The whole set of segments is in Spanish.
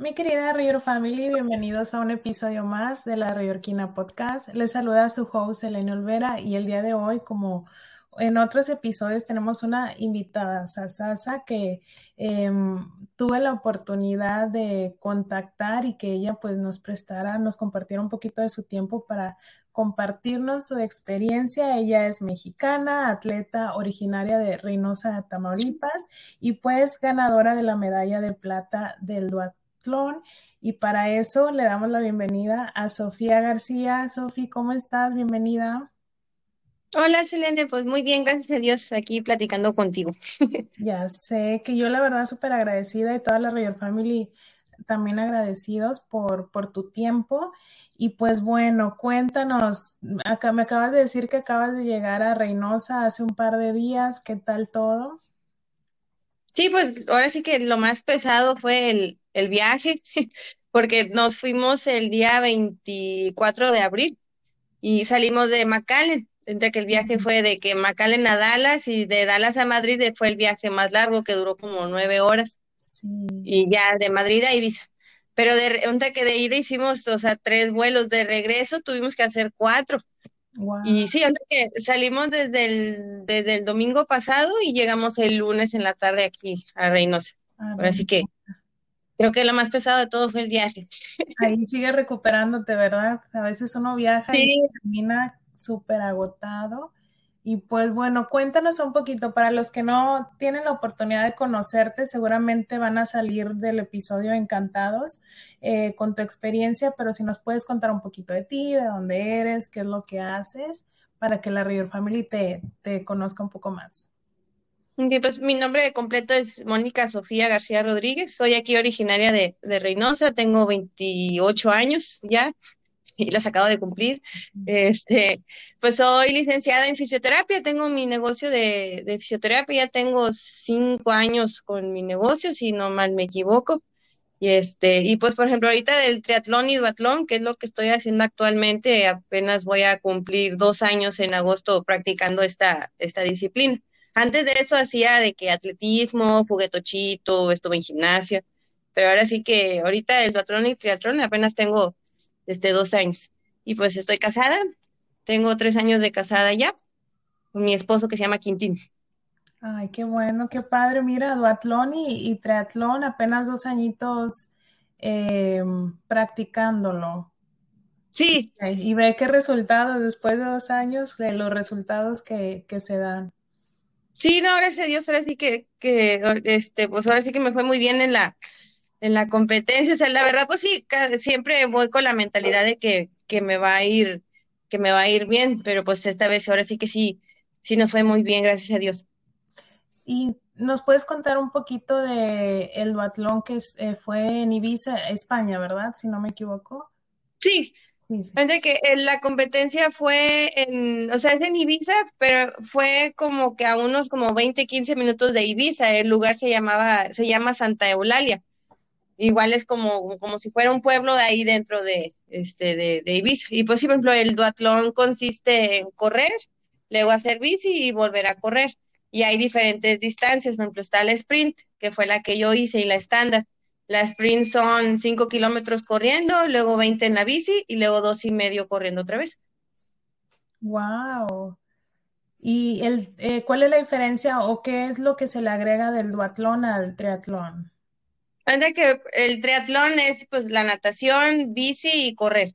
Mi querida Rior Family, bienvenidos a un episodio más de la Riorquina Podcast. Les saluda su host Elena Olvera y el día de hoy, como en otros episodios, tenemos una invitada, Sasasa, que em, tuve la oportunidad de contactar y que ella pues nos prestara, nos compartiera un poquito de su tiempo para compartirnos su experiencia. Ella es mexicana, atleta originaria de Reynosa, Tamaulipas y pues ganadora de la medalla de plata del Duat y para eso le damos la bienvenida a Sofía García. Sofía, ¿cómo estás? Bienvenida. Hola, Selene, pues muy bien, gracias a Dios, aquí platicando contigo. ya sé que yo la verdad súper agradecida y toda la Royal Family también agradecidos por, por tu tiempo. Y pues bueno, cuéntanos, acá me acabas de decir que acabas de llegar a Reynosa hace un par de días, ¿qué tal todo? Sí, pues ahora sí que lo más pesado fue el, el viaje, porque nos fuimos el día 24 de abril y salimos de McAllen, entre que el viaje fue de que McAllen a Dallas y de Dallas a Madrid fue el viaje más largo que duró como nueve horas. Y ya de Madrid a Ibiza. Pero de que de ida hicimos, o sea, tres vuelos, de regreso tuvimos que hacer cuatro. Y sí, que salimos desde el, desde el domingo pasado y llegamos el lunes en la tarde aquí a Reynosa. Ah, Así que Creo que lo más pesado de todo fue el viaje. Ahí sigue recuperándote, ¿verdad? A veces uno viaja y termina súper agotado. Y pues bueno, cuéntanos un poquito, para los que no tienen la oportunidad de conocerte, seguramente van a salir del episodio encantados eh, con tu experiencia, pero si nos puedes contar un poquito de ti, de dónde eres, qué es lo que haces, para que la River Family te, te conozca un poco más pues mi nombre completo es Mónica Sofía García Rodríguez. Soy aquí originaria de, Reynosa, tengo 28 años ya y los acabo de cumplir. Este, pues soy licenciada en fisioterapia, tengo mi negocio de, de, fisioterapia, ya tengo cinco años con mi negocio, si no mal me equivoco. Y este, y pues por ejemplo, ahorita del triatlón y duatlón, que es lo que estoy haciendo actualmente, apenas voy a cumplir dos años en agosto practicando esta, esta disciplina. Antes de eso hacía de que atletismo, juguetochito, estuve en gimnasia, pero ahora sí que ahorita el duatlón y triatlón apenas tengo desde dos años. Y pues estoy casada, tengo tres años de casada ya, con mi esposo que se llama Quintín. Ay, qué bueno, qué padre. Mira, duatlón y, triatlón, apenas dos añitos eh, practicándolo. Sí. Y ve qué resultados, después de dos años, de los resultados que, que se dan. Sí, no, gracias a Dios, ahora sí que, que, este, pues ahora sí que me fue muy bien en la, en la competencia. O sea, la verdad, pues sí, siempre voy con la mentalidad de que, que me va a ir, que me va a ir bien, pero pues esta vez ahora sí que sí, sí nos fue muy bien, gracias a Dios. Y nos puedes contar un poquito de el duatlón que eh, fue en Ibiza, España, ¿verdad? Si no me equivoco. Sí, Fíjate que eh, la competencia fue en, o sea, es en Ibiza, pero fue como que a unos como 20, 15 minutos de Ibiza. El lugar se llamaba, se llama Santa Eulalia. Igual es como, como si fuera un pueblo ahí dentro de, este, de, de Ibiza. Y pues, por ejemplo, el duatlón consiste en correr, luego hacer bici y volver a correr. Y hay diferentes distancias, por ejemplo, está el sprint, que fue la que yo hice, y la estándar. La sprint son 5 kilómetros corriendo, luego 20 en la bici y luego dos y medio corriendo otra vez. Wow. ¿Y el, eh, cuál es la diferencia o qué es lo que se le agrega del duatlón al triatlón? que el triatlón es pues la natación, bici y correr.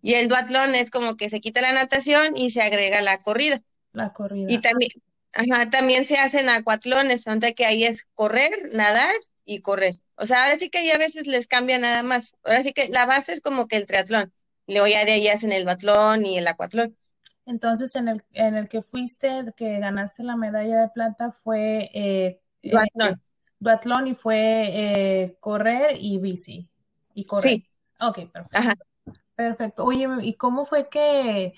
Y el duatlón es como que se quita la natación y se agrega la corrida. La corrida. Y también, también se hacen acuatlones, donde que ahí es correr, nadar y correr. O sea, ahora sí que ahí a veces les cambia nada más. Ahora sí que la base es como que el triatlón. Luego ya de ahí hacen el batlón y el acuatlón. Entonces, en el, en el que fuiste, que ganaste la medalla de plata, fue eh, duatlón. duatlón y fue eh, correr y bici. Y correr. Sí. Ok, perfecto. Ajá. Perfecto. Oye, ¿y cómo fue que,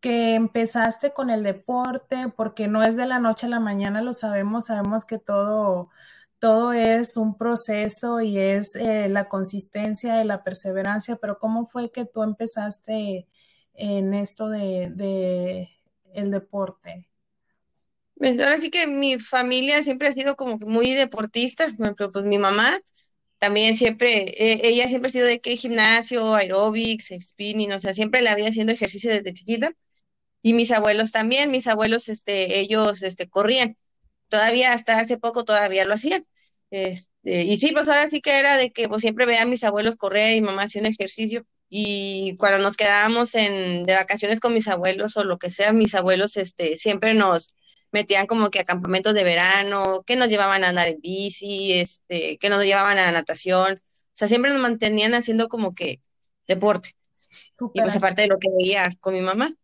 que empezaste con el deporte? Porque no es de la noche a la mañana, lo sabemos, sabemos que todo todo es un proceso y es eh, la consistencia y la perseverancia, pero ¿cómo fue que tú empezaste en esto de, el deporte? Pues ahora sí que mi familia siempre ha sido como muy deportista, por pues mi mamá también siempre, eh, ella siempre ha sido de que gimnasio, aeróbics, spinning, o sea, siempre la había haciendo ejercicio desde chiquita. Y mis abuelos también, mis abuelos, este, ellos, este, corrían. Todavía hasta hace poco todavía lo hacían. Este, y sí, pues ahora sí que era de que pues, siempre veía a mis abuelos correr y mamá haciendo ejercicio. Y cuando nos quedábamos en, de vacaciones con mis abuelos o lo que sea, mis abuelos este, siempre nos metían como que a campamentos de verano, que nos llevaban a andar en bici, este, que nos llevaban a natación. O sea, siempre nos mantenían haciendo como que deporte. Y pues aparte de lo que veía con mi mamá.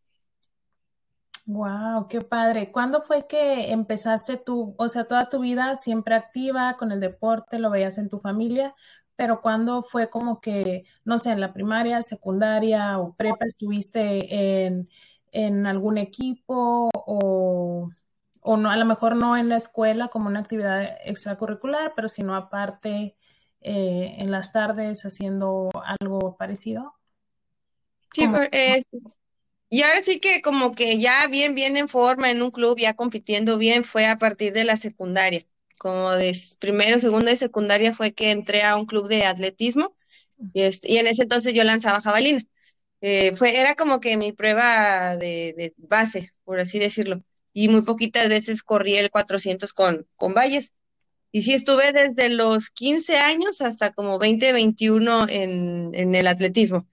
Wow, qué padre. ¿Cuándo fue que empezaste tú, o sea, toda tu vida siempre activa con el deporte, lo veías en tu familia, pero cuándo fue como que, no sé, en la primaria, secundaria o prepa estuviste en, en algún equipo o, o no, a lo mejor no en la escuela como una actividad extracurricular, pero sino aparte eh, en las tardes haciendo algo parecido? Sí, eh, y ahora sí que como que ya bien, bien en forma en un club, ya compitiendo bien, fue a partir de la secundaria. Como de primero, segundo de secundaria fue que entré a un club de atletismo y, este, y en ese entonces yo lanzaba jabalina. Eh, fue, era como que mi prueba de, base, por así decirlo. Y muy poquitas veces corrí el 400 con, con valles. Y sí estuve desde los 15 años hasta como 20, 21 en, en el atletismo.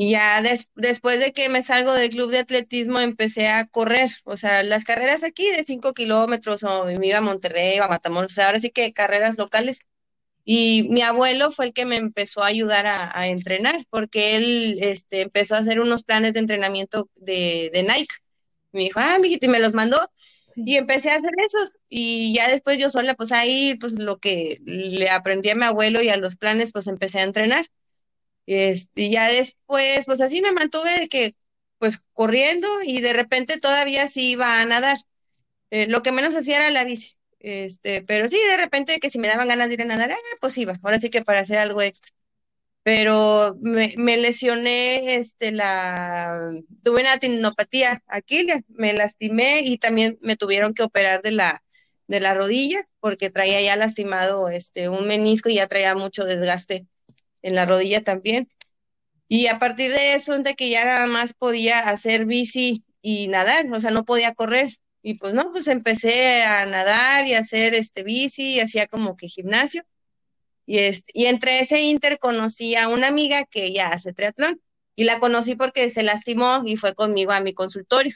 Y ya después de que me salgo del club de atletismo empecé a correr, o sea, las carreras aquí de 5 kilómetros o me iba a Monterrey o a Matamoros, o sea, ahora sí que carreras locales. Y mi abuelo fue el que me empezó a ayudar a, entrenar, porque él este, empezó a hacer unos planes de entrenamiento de, de Nike. Me dijo, ah, mijito, y me los mandó. Y empecé a hacer esos. Y ya después yo sola, pues ahí, pues lo que le aprendí a mi abuelo y a los planes, pues empecé a entrenar. Este, y ya después, pues así me mantuve que, pues corriendo y de repente todavía sí iba a nadar. Eh, lo que menos hacía era la bici. Este, pero sí, de repente que si me daban ganas de ir a nadar, ah, pues iba. Ahora sí que para hacer algo extra. Pero me, me lesioné, este, la, tuve una tendinopatía aquí, me lastimé y también me tuvieron que operar de la, de la rodilla porque traía ya lastimado, este, un menisco y ya traía mucho desgaste en la rodilla también. Y a partir de eso, de que ya nada más podía hacer bici y nadar, o sea, no podía correr. Y pues no, pues empecé a nadar y a hacer este bici, y hacía como que gimnasio. Y, este, y entre ese inter conocí a una amiga que ya hace triatlón. Y la conocí porque se lastimó y fue conmigo a mi consultorio.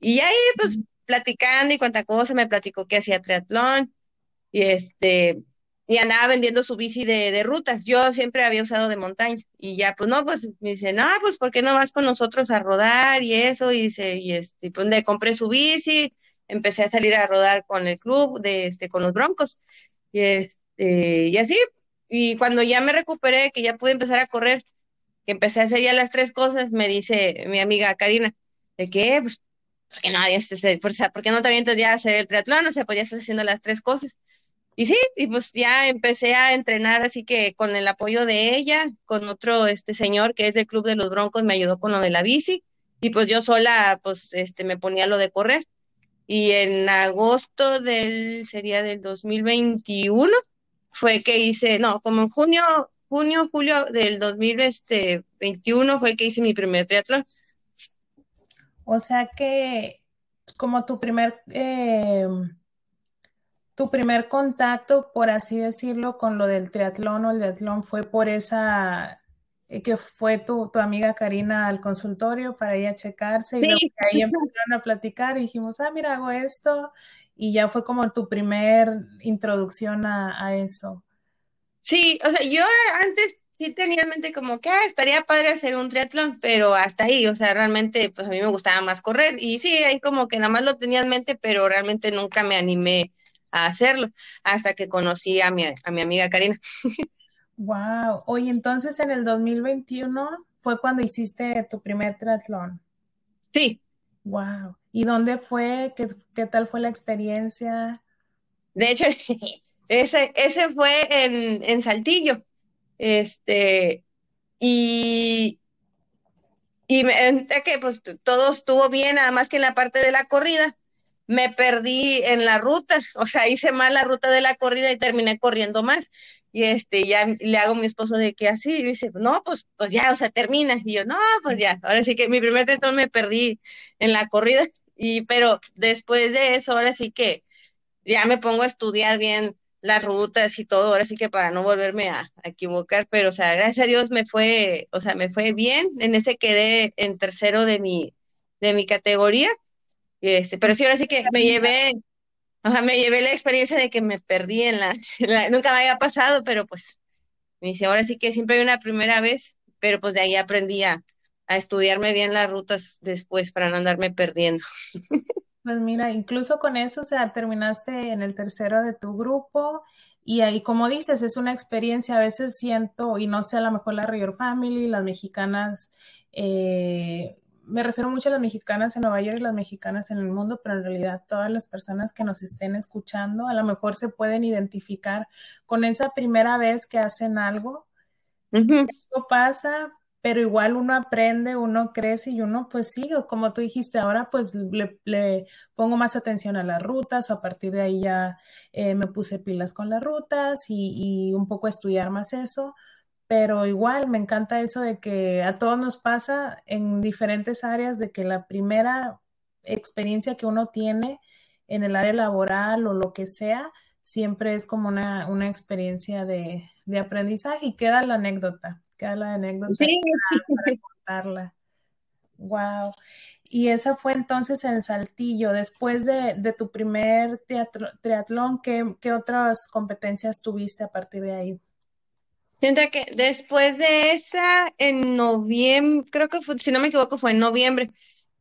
Y ahí, pues, platicando y cuánta cosa, me platicó que hacía triatlón. Y este, y andaba vendiendo su bici de, de, rutas. Yo siempre había usado de montaña y ya, pues no, pues me dice, no, pues ¿por qué no vas con nosotros a rodar y eso? Y, dice, y este, pues compré su bici, empecé a salir a rodar con el club, de, este, con los broncos y, este, y así. Y cuando ya me recuperé, que ya pude empezar a correr, que empecé a hacer ya las tres cosas, me dice mi amiga Karina, de que, pues, ¿por qué no, este, ¿por no te avientas ya hacer el triatlón? O sea, pues ya haciendo las tres cosas. Y sí, y pues ya empecé a entrenar, así que con el apoyo de ella, con otro este señor que es del Club de los Broncos, me ayudó con lo de la bici, y pues yo sola, pues este, me ponía lo de correr. Y en agosto del, sería del 2021, fue que hice, no, como en junio, junio, julio del 2021 fue que hice mi primer triatlón. O sea que como tu primer... Eh tu primer contacto, por así decirlo, con lo del triatlón o el triatlón fue por esa eh, que fue tu, tu, amiga Karina al consultorio para ella checarse y luego ahí empezaron a platicar y dijimos, ah, mira, hago esto y ya fue como tu primer introducción a, a eso. Sí, o sea, yo antes sí tenía en mente como que ah, estaría padre hacer un triatlón, pero hasta ahí, o sea, realmente pues a mí me gustaba más correr y sí, ahí como que nada más lo tenía en mente, pero realmente nunca me animé a hacerlo, hasta que conocí a mi, a mi amiga Karina. Wow. Oye, entonces en el 2021 fue cuando hiciste tu primer triatlón. Sí. Wow. ¿Y dónde fue? ¿Qué, qué tal fue la experiencia? De hecho, ese, ese fue en, en Saltillo. Este, y, y me que pues todo estuvo bien, nada más que en la parte de la corrida me perdí en la ruta, o sea, hice mal la ruta de la corrida y terminé corriendo más. y este, ya le hago a mi esposo de que así, y dice, no, pues, pues ya, o sea, termina, y yo, no, pues ya, ahora sí que mi primer triatlón me perdí en la corrida, y pero después de eso, ahora sí que ya me pongo a estudiar bien las rutas y todo, ahora sí que para no volverme a, equivocar, pero o sea, gracias a Dios me fue, o sea, me fue bien, en ese quedé en tercero de mi, de mi categoría, este, pero sí, ahora sí que me llevé, me llevé la experiencia de que me perdí en la, nunca me había pasado, pero pues, me dice, ahora sí que siempre hay una primera vez, pero pues de ahí aprendí a, a estudiarme bien las rutas después para no andarme perdiendo. Pues mira, incluso con eso, o sea, terminaste en el tercero de tu grupo y ahí, como dices, es una experiencia, a veces siento, y no sé, a lo mejor la River Family, las mexicanas, eh, me refiero mucho a las mexicanas en Nueva York y las mexicanas en el mundo, pero en realidad todas las personas que nos estén escuchando a lo mejor se pueden identificar con esa primera vez que hacen algo. Eso pasa, pero igual uno aprende, uno crece y uno pues sigue, como tú dijiste, ahora pues le, pongo más atención a las rutas o a partir de ahí ya eh, me puse pilas con las rutas y, y, un poco estudiar más eso, pero igual me encanta eso de que a todos nos pasa en diferentes áreas de que la primera experiencia que uno tiene en el área laboral o lo que sea, siempre es como una, una experiencia de, de aprendizaje y queda la anécdota queda la anécdota sí. para, contarla. Wow. Y esa fue entonces en Saltillo. Después de, de tu primer teatro, triatlón, ¿qué, ¿qué, otras competencias tuviste a partir de ahí? Sienta que después de esa, en noviembre, creo que fue, si no me equivoco, fue en noviembre,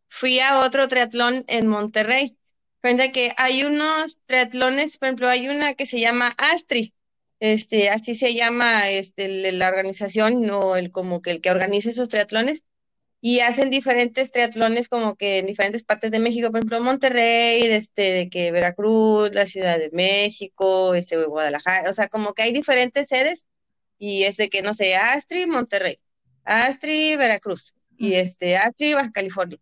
fui a otro triatlón en Monterrey. Frente a que hay unos triatlones, por ejemplo, hay una que se llama Astri, este, así se llama este, la organización, no el como que el que organiza esos triatlones, y hacen diferentes triatlones como que en diferentes partes de México, por ejemplo, Monterrey, este, que Veracruz, la Ciudad de México, este, Guadalajara, o sea, como que hay diferentes sedes, y es de que, no sé, Astri, Monterrey, Astri, Veracruz, y este, Astri, Baja California.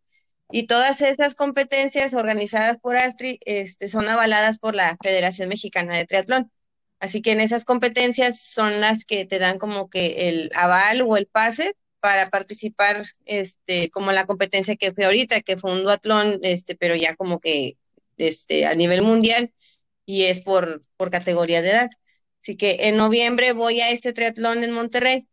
Y todas esas competencias organizadas por Astri este, son avaladas por la Federación Mexicana de Triatlón. Así que en esas competencias son las que te dan como que el aval o el pase para participar, este, como la competencia que fue ahorita, que fue un duatlón, este, pero ya como que este, a nivel mundial y es por, por categoría de edad. Así que en noviembre voy a este triatlón en Monterrey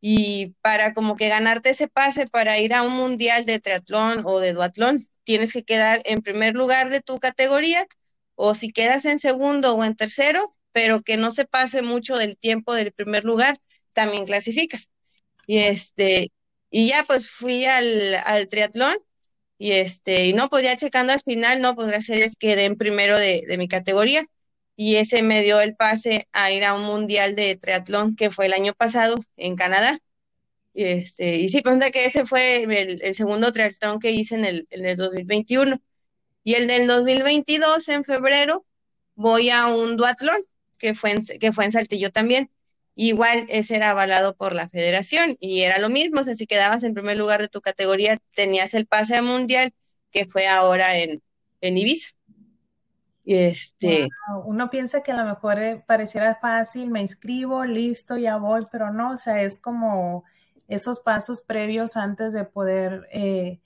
y para como que ganarte ese pase para ir a un mundial de triatlón o de duatlón, tienes que quedar en primer lugar de tu categoría o si quedas en segundo o en tercero, pero que no se pase mucho del tiempo del primer lugar, también clasificas. Y este, y ya pues fui al, triatlón y este, y no, pues ya checando al final, no, pues gracias a Dios quedé en primero de, de mi categoría y ese me dio el pase a ir a un mundial de triatlón que fue el año pasado en Canadá. Y, este, sí, pues que ese fue el, segundo triatlón que hice en el, en el 2021. Y el del 2022, en febrero, voy a un duatlón que fue en, que fue en Saltillo también. Igual ese era avalado por la federación y era lo mismo, o sea, si quedabas en primer lugar de tu categoría, tenías el pase mundial que fue ahora en, en Ibiza. Este... Uno piensa que a lo mejor eh, pareciera fácil, me inscribo, listo, ya voy, pero no, o sea, es como esos pasos previos antes de poder eh,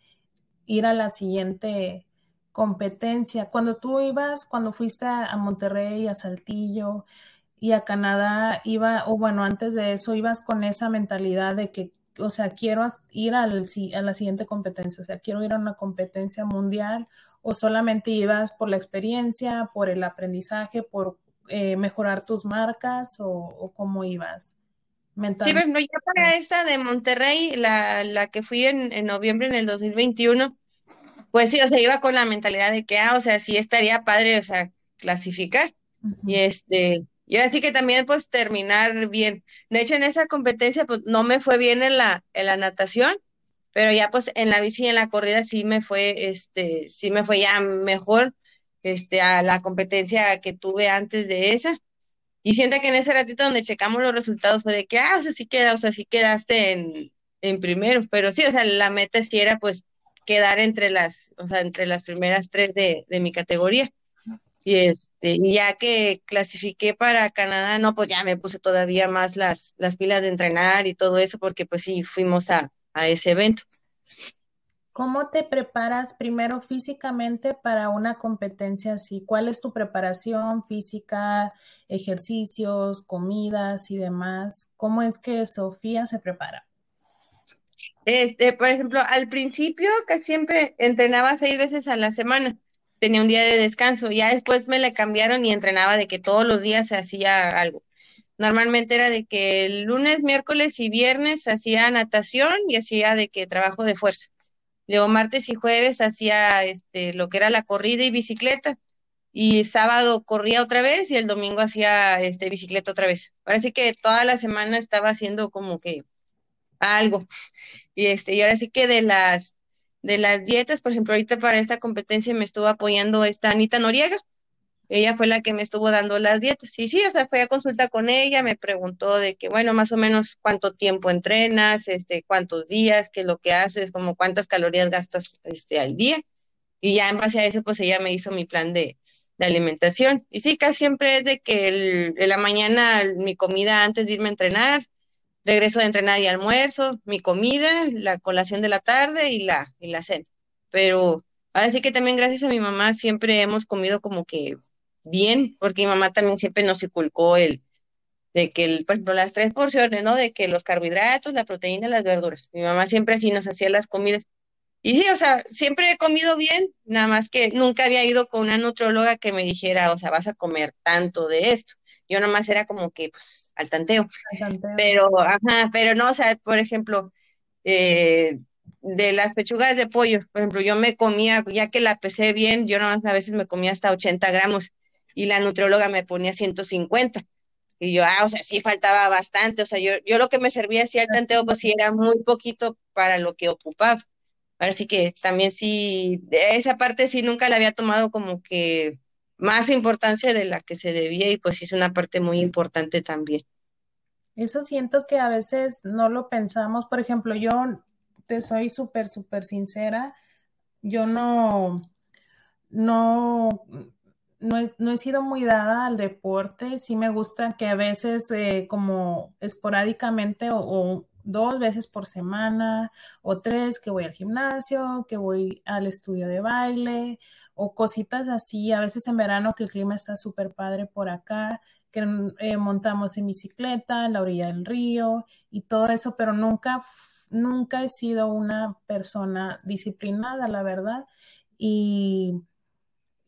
ir a la siguiente competencia. Cuando tú ibas, cuando fuiste a, Monterrey, a Saltillo y a Canadá, iba, o bueno, antes de eso, ibas con esa mentalidad de que, o sea, quiero ir al, a la siguiente competencia, o sea, quiero ir a una competencia mundial, o solamente ibas por la experiencia, por el aprendizaje, por eh, mejorar tus marcas, o, cómo ibas. Sí, pero ya para esta de Monterrey, la, la que fui en, en noviembre en el 2021, pues sí, o sea, iba con la mentalidad de que, ah, o sea, sí estaría padre, o sea, clasificar. Y este, y ahora sí que también pues terminar bien. De hecho, en esa competencia pues no me fue bien en la, en la natación, pero ya pues en la bici y en la corrida sí me fue, este, sí me fue ya mejor, este, a la competencia que tuve antes de esa. Y siento que en ese ratito donde checamos los resultados fue de que, ah, o sea, sí queda, o sea, sí quedaste en, en primero, pero sí, o sea, la meta sí era pues quedar entre las, o sea, entre las primeras tres de, de mi categoría. Y este, y ya que clasifiqué para Canadá, no, pues ya me puse todavía más las, las pilas de entrenar y todo eso, porque pues sí, fuimos a, a ese evento. ¿Cómo te preparas primero físicamente para una competencia así? ¿Cuál es tu preparación física, ejercicios, comidas y demás? ¿Cómo es que Sofía se prepara? Este, por ejemplo, al principio casi siempre entrenaba seis veces a la semana, tenía un día de descanso, ya después me la cambiaron y entrenaba de que todos los días se hacía algo. Normalmente era de que el lunes, miércoles y viernes hacía natación y hacía de que trabajo de fuerza. Luego martes y jueves hacía este, lo que era la corrida y bicicleta. Y sábado corría otra vez y el domingo hacía este, bicicleta otra vez. Parece que toda la semana estaba haciendo como que algo. Y este, y ahora sí que de las de las dietas, por ejemplo, ahorita para esta competencia me estuvo apoyando esta Anita Noriega, ella fue la que me estuvo dando las dietas. Y sí, o sea, fue a consulta con ella, me preguntó de que, bueno, más o menos cuánto tiempo entrenas, este, cuántos días, qué es lo que haces, como cuántas calorías gastas este, al día. Y ya en base a eso, pues ella me hizo mi plan de, de alimentación. Y sí, casi siempre es de que el, en la mañana mi comida antes de irme a entrenar, regreso de entrenar y almuerzo, mi comida, la colación de la tarde y la, y la cena. Pero ahora sí que también gracias a mi mamá siempre hemos comido como que bien, porque mi mamá también siempre nos inculcó el, de que, el, por ejemplo, las tres porciones, ¿no? De que los carbohidratos, la proteína, las verduras. Mi mamá siempre así nos hacía las comidas. Y sí, o sea, siempre he comido bien, nada más que nunca había ido con una nutróloga que me dijera, o sea, vas a comer tanto de esto. Yo nomás era como que, pues, al tanteo. Al tanteo. Pero, ajá, pero no, o sea, por ejemplo, eh, de las pechugas de pollo, por ejemplo, yo me comía, ya que la pesé bien, yo nomás a veces me comía hasta 80 gramos y la nutrióloga me ponía 150. Y yo, ah, o sea, sí faltaba bastante, o sea, yo, yo lo que me servía así al tanteo, pues sí era muy poquito para lo que ocupaba. Así que también sí, de esa parte sí nunca la había tomado como que más importancia de la que se debía y pues sí es una parte muy importante también. Eso siento que a veces no lo pensamos. Por ejemplo, yo te soy súper, súper sincera. Yo no, no, no he, no he, sido muy dada al deporte. Sí me gusta que a veces eh, como esporádicamente o, dos veces por semana o tres que voy al gimnasio, que voy al estudio de baile o cositas así. A veces en verano que el clima está súper padre por acá, que eh, montamos en bicicleta en la orilla del río y todo eso, pero nunca, nunca he sido una persona disciplinada, la verdad. Y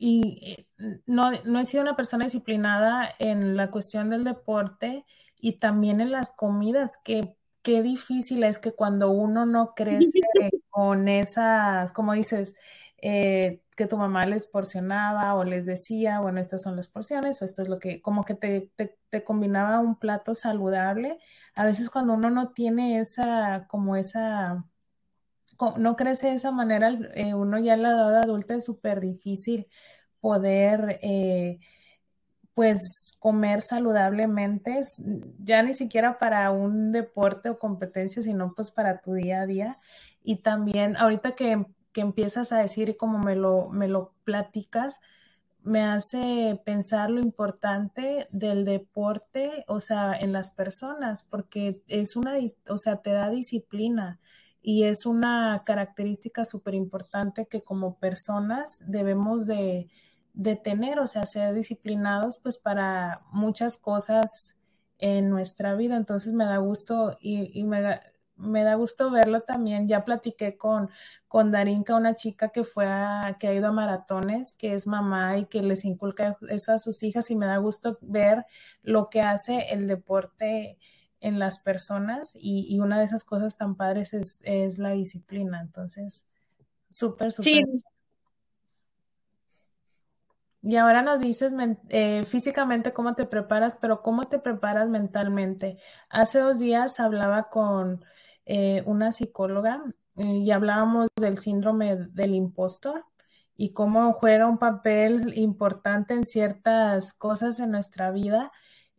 y eh, no, no he sido una persona disciplinada en la cuestión del deporte y también en las comidas, que qué difícil es que cuando uno no crece con esas, como dices, eh, que tu mamá les porcionaba o les decía, bueno, estas son las porciones o esto es lo que, como que te, te, te combinaba un plato saludable. A veces cuando uno no tiene esa, como esa no crece de esa manera, eh, uno ya en la edad adulta es súper difícil poder, eh, pues, comer saludablemente, ya ni siquiera para un deporte o competencia, sino pues para tu día a día. Y también ahorita que, que empiezas a decir y como me lo, me lo platicas, me hace pensar lo importante del deporte, o sea, en las personas, porque es una, o sea, te da disciplina y es una característica súper importante que como personas debemos de, de, tener, o sea, ser disciplinados pues para muchas cosas en nuestra vida. Entonces me da gusto y, me, da, me, da, gusto verlo también. Ya platiqué con, con Darinka, una chica que fue a, que ha ido a maratones, que es mamá y que les inculca eso a sus hijas y me da gusto ver lo que hace el deporte en las personas y, y, una de esas cosas tan padres es, es la disciplina. Entonces, súper, súper. Sí. Y ahora nos dices eh, físicamente cómo te preparas, pero cómo te preparas mentalmente. Hace dos días hablaba con eh, una psicóloga eh, y hablábamos del síndrome del impostor y cómo juega un papel importante en ciertas cosas en nuestra vida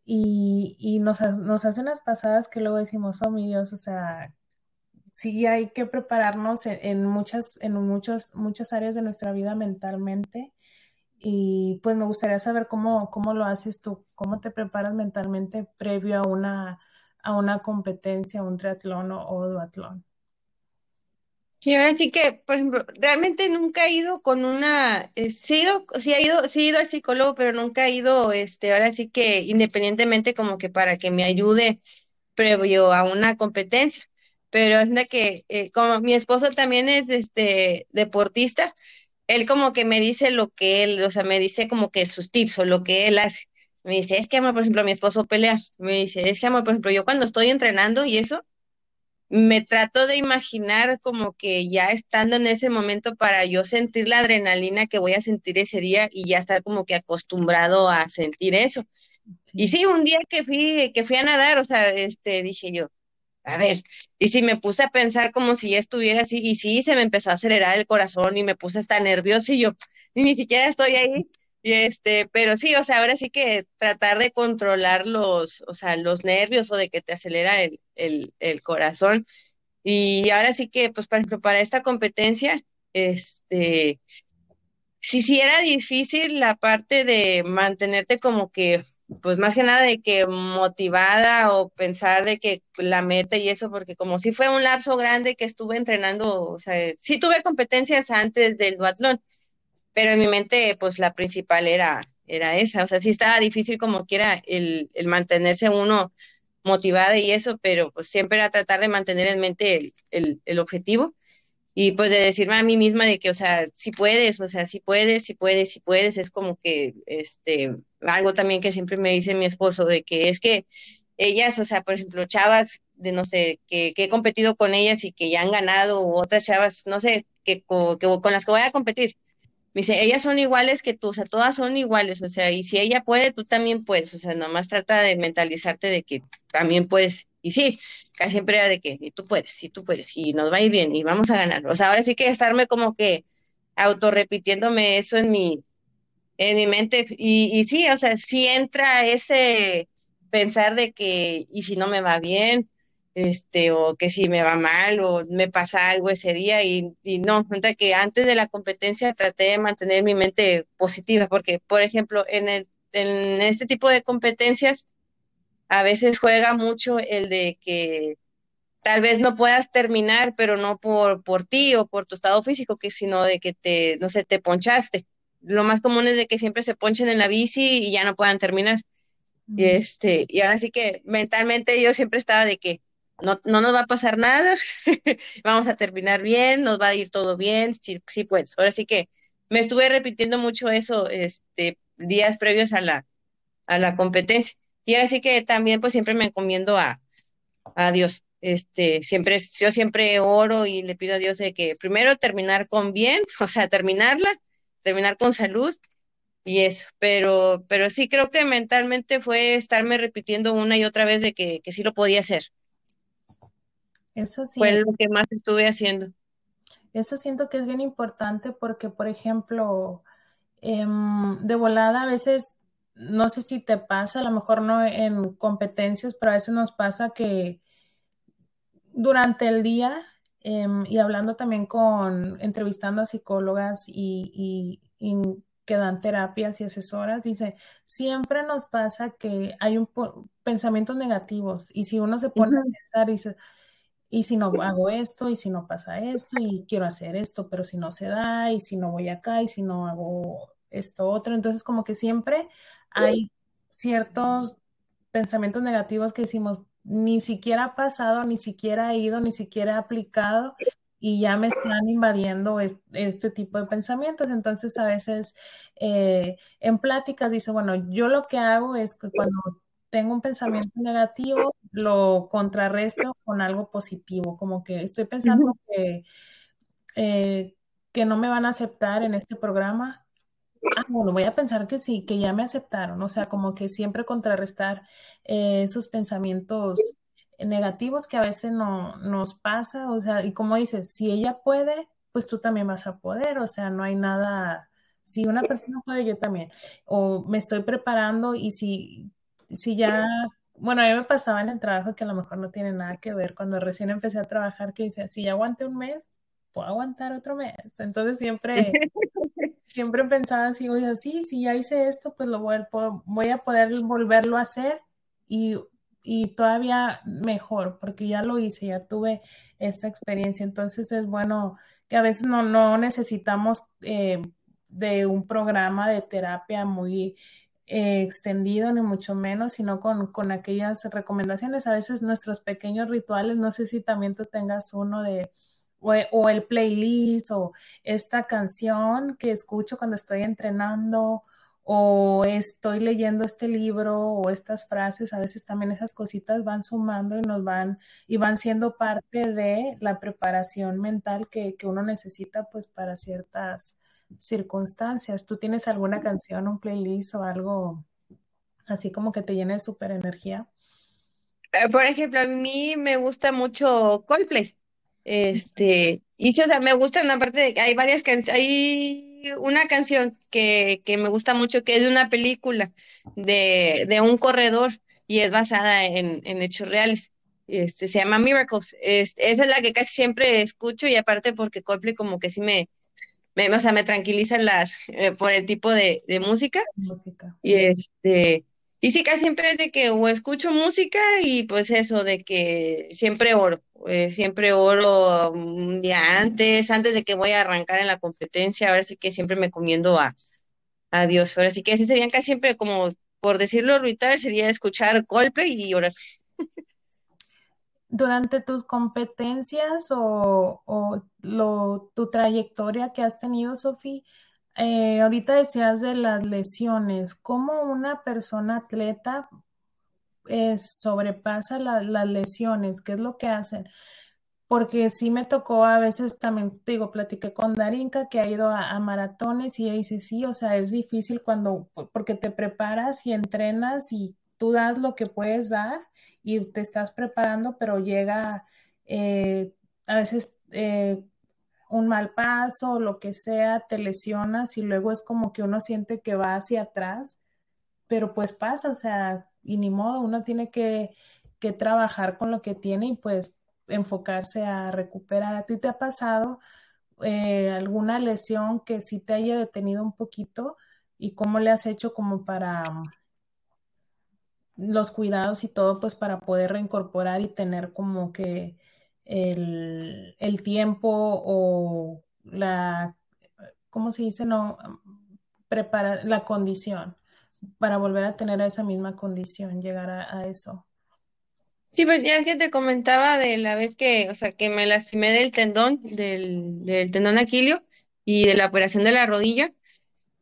y, y nos, nos, hace unas pasadas que luego decimos, oh mi Dios, o sea, sí hay que prepararnos en, en muchas, en muchos, muchas áreas de nuestra vida mentalmente y pues me gustaría saber cómo, cómo lo haces tú, cómo te preparas mentalmente previo a una, a una competencia, un triatlón o, duatlón. Sí, ahora sí que, por ejemplo, realmente nunca he ido con una, eh, sí, he ido, sí, he ido, sí he ido al psicólogo, pero nunca he ido, este, ahora sí que independientemente como que para que me ayude previo a una competencia. Pero es de que, eh, como mi esposo también es este deportista, él como que me dice lo que él, o sea, me dice como que sus tips o lo que él hace. Me dice, es que, amor, por ejemplo, mi esposo pelea. Me dice, es que, amor, por ejemplo, yo cuando estoy entrenando y eso, me trato de imaginar como que ya estando en ese momento para yo sentir la adrenalina que voy a sentir ese día y ya estar como que acostumbrado a sentir eso. Y sí, un día que fui, que fui a nadar, o sea, este, dije yo, a ver, y si me puse a pensar como si ya estuviera así, y sí, se me empezó a acelerar el corazón y me puse hasta nervioso y yo, ni siquiera estoy ahí, y este, pero sí, o sea, ahora sí que tratar de controlar los, o sea, los nervios o de que te acelera el, el, el corazón. Y ahora sí que, pues, por ejemplo, para esta competencia, este, sí, sí era difícil la parte de mantenerte como que pues más que nada de que motivada o pensar de que la meta y eso, porque como si fue un lapso grande que estuve entrenando, o sea, sí tuve competencias antes del duatlón, pero en mi mente pues la principal era, era esa, o sea, sí estaba difícil como quiera el, el mantenerse uno motivada y eso, pero pues siempre era tratar de mantener en mente el, el, el objetivo y pues de decirme a mí misma de que, o sea, si puedes, o sea, si puedes, si puedes, si puedes, es como que, este, algo también que siempre me dice mi esposo, de que es que ellas, o sea, por ejemplo, chavas de, no sé, que, que he competido con ellas y que ya han ganado, u otras chavas, no sé, que, que con las que voy a competir, me dice, ellas son iguales que tú, o sea, todas son iguales, o sea, y si ella puede, tú también puedes, o sea, nomás trata de mentalizarte de que también puedes. Y sí, casi siempre era de que y tú puedes, y tú puedes, y nos va a ir bien, y vamos a ganar. O sea, ahora sí que estarme como que autorrepitiéndome eso en mi, en mi mente. Y, y sí, o sea, sí entra ese pensar de que, y si no me va bien, este, o que si me va mal o me pasa algo ese día y, y no, cuenta que antes de la competencia traté de mantener mi mente positiva, porque, por ejemplo, en, el, en este tipo de competencias a veces juega mucho el de que tal vez no puedas terminar, pero no por, por ti o por tu estado físico, que sino de que te, no sé, te ponchaste. Lo más común es de que siempre se ponchen en la bici y ya no puedan terminar. Y este, y ahora sí que mentalmente yo siempre estaba de que no, no nos va a pasar nada, vamos a terminar bien, nos va a ir todo bien, sí, sí, pues, ahora sí que me estuve repitiendo mucho eso, este, días previos a la, a la competencia. Y ahora sí que también, pues, siempre me encomiendo a, a Dios. Este, siempre, yo siempre oro y le pido a Dios de que primero terminar con bien, o sea, terminarla, terminar con salud y eso, pero, pero sí creo que mentalmente fue estarme repitiendo una y otra vez de que, que sí lo podía hacer. Eso sí. Fue lo que más estuve haciendo. Eso siento que es bien importante porque, por ejemplo, eh, de volada a veces, no sé si te pasa, a lo mejor no en competencias, pero a veces nos pasa que durante el día eh, y hablando también con, entrevistando a psicólogas y, y, y, que dan terapias y asesoras, dice, siempre nos pasa que hay un pensamientos negativos y si uno se pone uh -huh. a pensar, dice, y si no hago esto, y si no pasa esto, y quiero hacer esto, pero si no se da, y si no voy acá, y si no hago esto otro, entonces como que siempre hay ciertos pensamientos negativos que decimos, ni siquiera ha pasado, ni siquiera ha ido, ni siquiera ha aplicado, y ya me están invadiendo este tipo de pensamientos. Entonces a veces eh, en pláticas dice, bueno, yo lo que hago es que cuando tengo un pensamiento negativo, lo contrarresto con algo positivo, como que estoy pensando uh -huh. que, eh, que no me van a aceptar en este programa. Ah, bueno, voy a pensar que sí, que ya me aceptaron, o sea, como que siempre contrarrestar eh, esos pensamientos negativos que a veces no nos pasa, o sea, y como dices, si ella puede, pues tú también vas a poder, o sea, no hay nada, si una persona puede, yo también, o me estoy preparando y si si ya, bueno, a mí me pasaba en el trabajo que a lo mejor no tiene nada que ver, cuando recién empecé a trabajar, que dice, si ya aguanté un mes, puedo aguantar otro mes. Entonces siempre, siempre pensaba así, oye, sí, si ya hice esto, pues lo voy a, voy a poder volverlo a hacer y, y todavía mejor, porque ya lo hice, ya tuve esta experiencia. Entonces es bueno que a veces no, no necesitamos eh, de un programa de terapia muy eh, extendido, ni mucho menos, sino con, con aquellas recomendaciones. A veces nuestros pequeños rituales, no sé si también tú tengas uno de o, el playlist o esta canción que escucho cuando estoy entrenando o estoy leyendo este libro o estas frases, a veces también esas cositas van sumando y nos van y van siendo parte de la preparación mental que, que uno necesita pues para ciertas circunstancias. ¿Tú tienes alguna canción, un playlist o algo así como que te llene de super energía? Eh, por ejemplo, a mí me gusta mucho Coldplay. Este, y sí, o sea, me gustan, aparte de que hay varias canciones, hay una canción que, que me gusta mucho que es de una película de, de un corredor y es basada en, en hechos reales. Este, se llama Miracles. Este, esa es la que casi siempre escucho y aparte porque Coldplay como que sí me, me o sea, me tranquilizan las, eh, por el tipo de, de música. Música. Y este, y sí, casi siempre es de que o escucho música y pues eso, de que siempre oro, eh, siempre oro un día antes, antes de que voy a arrancar en la competencia, ahora sí que siempre me comiendo a, a Dios, ahora sí que así serían casi siempre como, por decirlo ritual, sería escuchar Coldplay y orar. Durante tus competencias o, o lo, tu trayectoria que has tenido, Sofía, eh, ahorita decías de las lesiones, ¿cómo una persona atleta eh, sobrepasa las lesiones? ¿Qué es lo que hacen? Porque sí me tocó a veces también, digo, platiqué con Darinka que ha ido a, maratones y ella dice, sí, o sea, es difícil cuando, porque te preparas y entrenas y tú das lo que puedes dar y te estás preparando, pero llega eh, a veces un mal paso o lo que sea, te lesionas y luego es como que uno siente que va hacia atrás, pero pues pasa, o sea, y ni modo, uno tiene que, que trabajar con lo que tiene y pues enfocarse a recuperar. ¿A ti te ha pasado eh, alguna lesión que sí te haya detenido un poquito y cómo le has hecho como para los cuidados y todo, pues para poder reincorporar y tener como que el, el tiempo o la, ¿cómo se dice? No, prepara la condición para volver a tener esa misma condición, llegar a, eso. Sí, pues ya que te comentaba de la vez que, o sea, que me lastimé del tendón, del, del tendón aquilio y de la operación de la rodilla,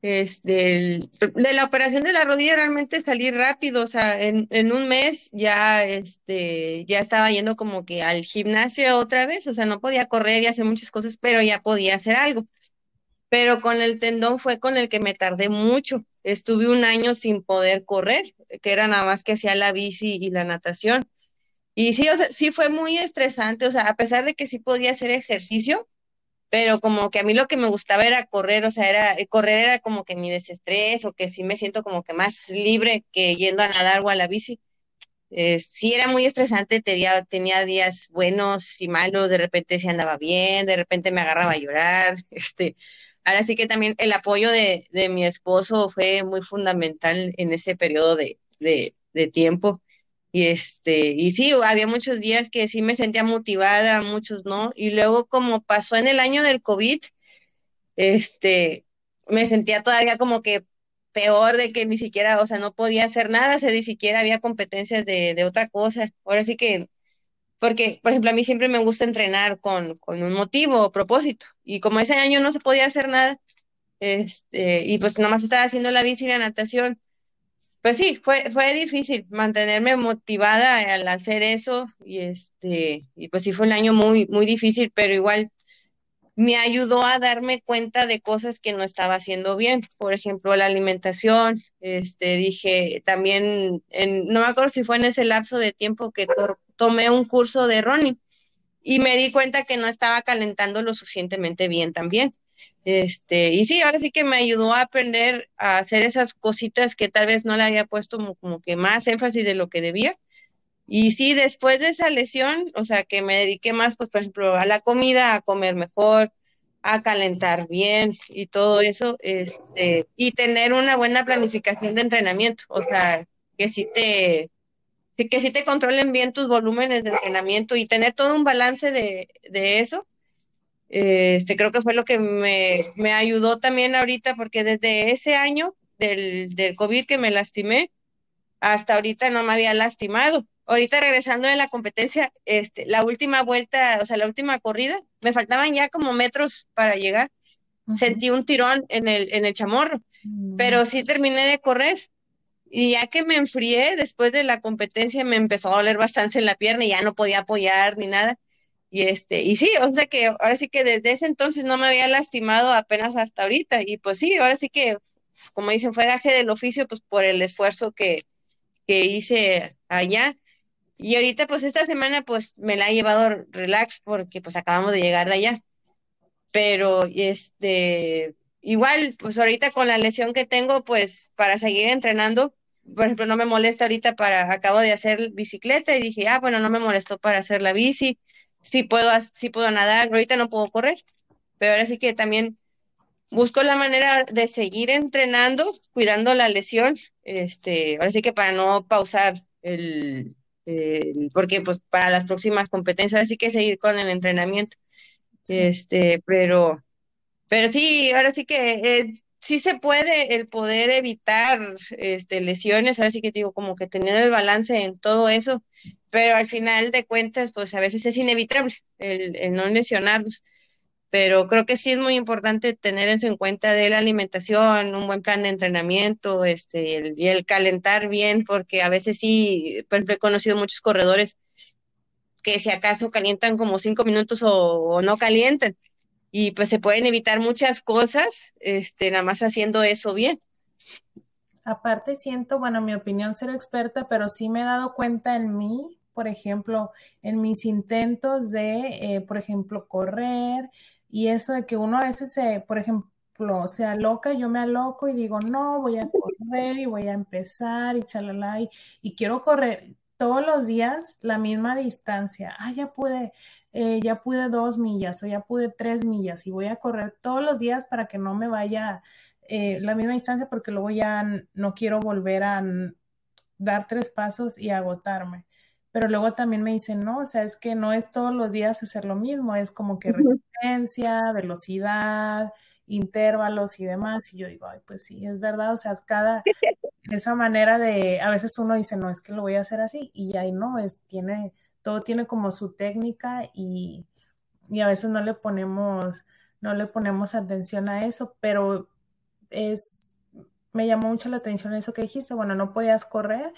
este, de la operación de la rodilla realmente salí rápido, o sea, en, en, un mes ya, este, ya estaba yendo como que al gimnasio otra vez, o sea, no podía correr y hacer muchas cosas, pero ya podía hacer algo. Pero con el tendón fue con el que me tardé mucho. Estuve un año sin poder correr, que era nada más que hacía la bici y la natación. Y sí, o sea, sí fue muy estresante, o sea, a pesar de que sí podía hacer ejercicio, pero como que a mí lo que me gustaba era correr, o sea, era eh, correr era como que mi desestrés o que sí me siento como que más libre que yendo a nadar o a la bici. Eh, sí era muy estresante, tenía, días buenos y malos, de repente se andaba bien, de repente me agarraba a llorar, este, ahora sí que también el apoyo de, de mi esposo fue muy fundamental en ese periodo de, de tiempo. Y este, y sí, había muchos días que sí me sentía motivada, muchos no. Y luego, como pasó en el año del COVID, este, me sentía todavía como que peor de que ni siquiera, o sea, no podía hacer nada, o sea, ni siquiera había competencias de, de otra cosa. Ahora sí que, porque, por ejemplo, a mí siempre me gusta entrenar con, con un motivo o propósito. Y como ese año no se podía hacer nada, este, y pues nomás estaba haciendo la bici y la natación pues sí, fue, fue difícil mantenerme motivada al hacer eso y este, y pues sí fue un año muy, muy difícil, pero igual me ayudó a darme cuenta de cosas que no estaba haciendo bien. Por ejemplo, la alimentación, este, dije también, en, no me acuerdo si fue en ese lapso de tiempo que tomé un curso de running y me di cuenta que no estaba calentando lo suficientemente bien también. Este, y sí, ahora sí que me ayudó a aprender a hacer esas cositas que tal vez no le había puesto como, que más énfasis de lo que debía. Y sí, después de esa lesión, o sea, que me dediqué más, pues, por ejemplo, a la comida, a comer mejor, a calentar bien y todo eso, este, y tener una buena planificación de entrenamiento, o sea, que si te, que te controlen bien tus volúmenes de entrenamiento y tener todo un balance de, de eso, este, creo que fue lo que me, me, ayudó también ahorita, porque desde ese año del, del COVID que me lastimé, hasta ahorita no me había lastimado ahorita regresando de la competencia, este, la última vuelta, o sea, la última corrida, me faltaban ya como metros para llegar. Sentí un tirón en el, en el chamorro, mm. pero sí terminé de correr. Y ya que me enfrié después de la competencia, me empezó a doler bastante en la pierna y ya no podía apoyar ni nada. Y este, y sí, o sea que ahora sí que desde ese entonces no me había lastimado apenas hasta ahorita. Y pues sí, ahora sí que, como dicen, fue gaje del oficio, pues por el esfuerzo que, que hice allá y ahorita, pues esta semana, pues me la ha llevado relax porque pues acabamos de llegar allá. Pero, este, igual, pues ahorita con la lesión que tengo, pues para seguir entrenando, por ejemplo, no me molesta ahorita para, acabo de hacer bicicleta y dije, ah, bueno, no me molestó para hacer la bici, sí puedo, sí puedo nadar, ahorita no puedo correr, pero ahora sí que también busco la manera de seguir entrenando, cuidando la lesión, este, ahora sí que para no pausar el, porque pues para las próximas competencias sí que seguir con el entrenamiento. Este, pero, pero sí, ahora sí que eh, sí se puede el poder evitar este, lesiones, ahora sí que digo, como que tener el balance en todo eso, pero al final de cuentas, pues a veces es inevitable el, no lesionarnos pero creo que sí es muy importante tener eso en cuenta de la alimentación, un buen plan de entrenamiento, este, y el calentar bien, porque a veces sí, he conocido muchos corredores que si acaso calientan como cinco minutos o, no calientan, y pues se pueden evitar muchas cosas, este, nada más haciendo eso bien. Aparte siento, bueno, mi opinión ser experta, pero sí me he dado cuenta en mí, por ejemplo, en mis intentos de, eh, por ejemplo, correr, y eso de que uno a veces se, por ejemplo, se aloca, yo me aloco y digo, no, voy a correr y voy a empezar y chalala, y, quiero correr todos los días la misma distancia. Ah, ya pude, eh, ya pude dos millas o ya pude tres millas y voy a correr todos los días para que no me vaya eh, la misma distancia porque luego ya no quiero volver a dar tres pasos y agotarme pero luego también me dicen, no, o sea, es que no es todos los días hacer lo mismo, es como que resistencia, velocidad, intervalos y demás. Y yo digo, ay, pues sí, es verdad, o sea, cada, esa manera de, a veces uno dice, no, es que lo voy a hacer así, y ahí no, es, tiene, todo tiene como su técnica y, y a veces no le ponemos, no le ponemos atención a eso, pero es, me llamó mucho la atención eso que dijiste, bueno, no podías correr,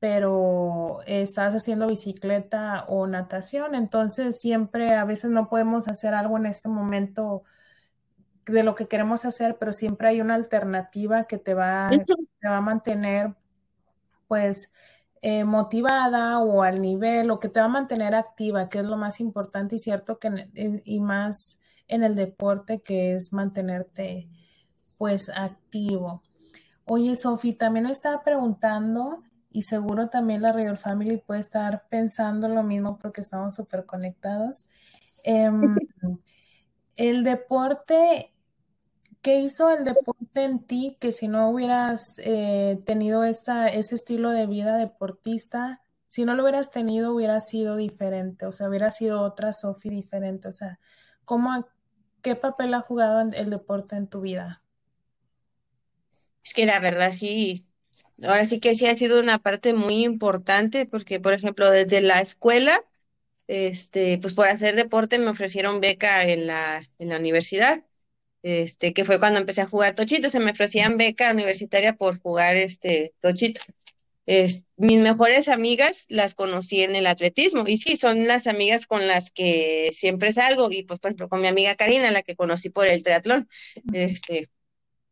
pero estás haciendo bicicleta o natación, entonces siempre a veces no podemos hacer algo en este momento de lo que queremos hacer, pero siempre hay una alternativa que te va, te va a mantener pues eh, motivada o al nivel o que te va a mantener activa, que es lo más importante y cierto que y más en el deporte que es mantenerte pues activo. Oye, Sofi, también estaba preguntando y seguro también la Real Family puede estar pensando lo mismo porque estamos súper conectados. Em, el deporte, ¿qué hizo el deporte en ti que si no hubieras eh, tenido esta, ese estilo de vida deportista, si no lo hubieras tenido hubiera sido diferente, o sea, hubiera sido otra Sofi diferente, o sea, ¿cómo, ¿qué papel ha jugado el deporte en tu vida? Es que la verdad sí, ahora sí que sí ha sido una parte muy importante porque, por ejemplo, desde la escuela, este, pues por hacer deporte me ofrecieron beca en la, en la universidad, este, que fue cuando empecé a jugar tochito, se me ofrecían beca universitaria por jugar este tochito. Es, mis mejores amigas las conocí en el atletismo y sí, son las amigas con las que siempre salgo y pues por ejemplo con mi amiga Karina, la que conocí por el triatlón, este,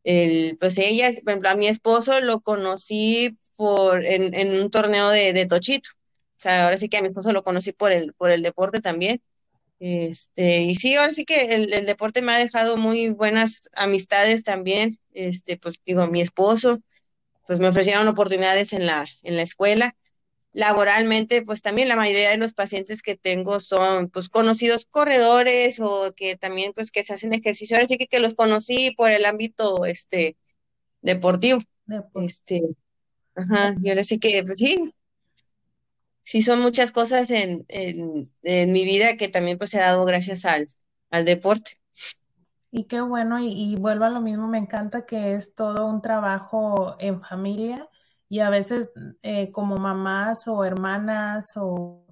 el, pues ella, por ejemplo, a mi esposo lo conocí por, en, en un torneo de, de, tochito. O sea, ahora sí que a mi esposo lo conocí por el, por el deporte también. Este, y sí, ahora sí que el, el, deporte me ha dejado muy buenas amistades también. Este, pues digo, mi esposo, pues me ofrecieron oportunidades en la, en la escuela. Laboralmente, pues también la mayoría de los pacientes que tengo son pues conocidos corredores o que también pues que se hacen ejercicio, así que que los conocí por el ámbito este deportivo. Este, ajá, y ahora sí que pues sí, sí son muchas cosas en, en, en mi vida que también pues he dado gracias al, al deporte. Y qué bueno, y, y, vuelvo a lo mismo, me encanta que es todo un trabajo en familia y a veces eh, como mamás o hermanas o,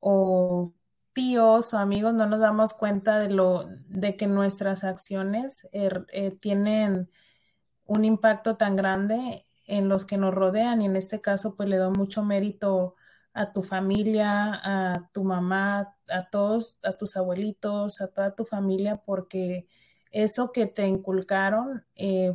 o, tíos o amigos no nos damos cuenta de lo de que nuestras acciones er, eh, tienen un impacto tan grande en los que nos rodean y en este caso pues le doy mucho mérito a tu familia, a tu mamá, a todos, a tus abuelitos, a toda tu familia, porque eso que te inculcaron eh,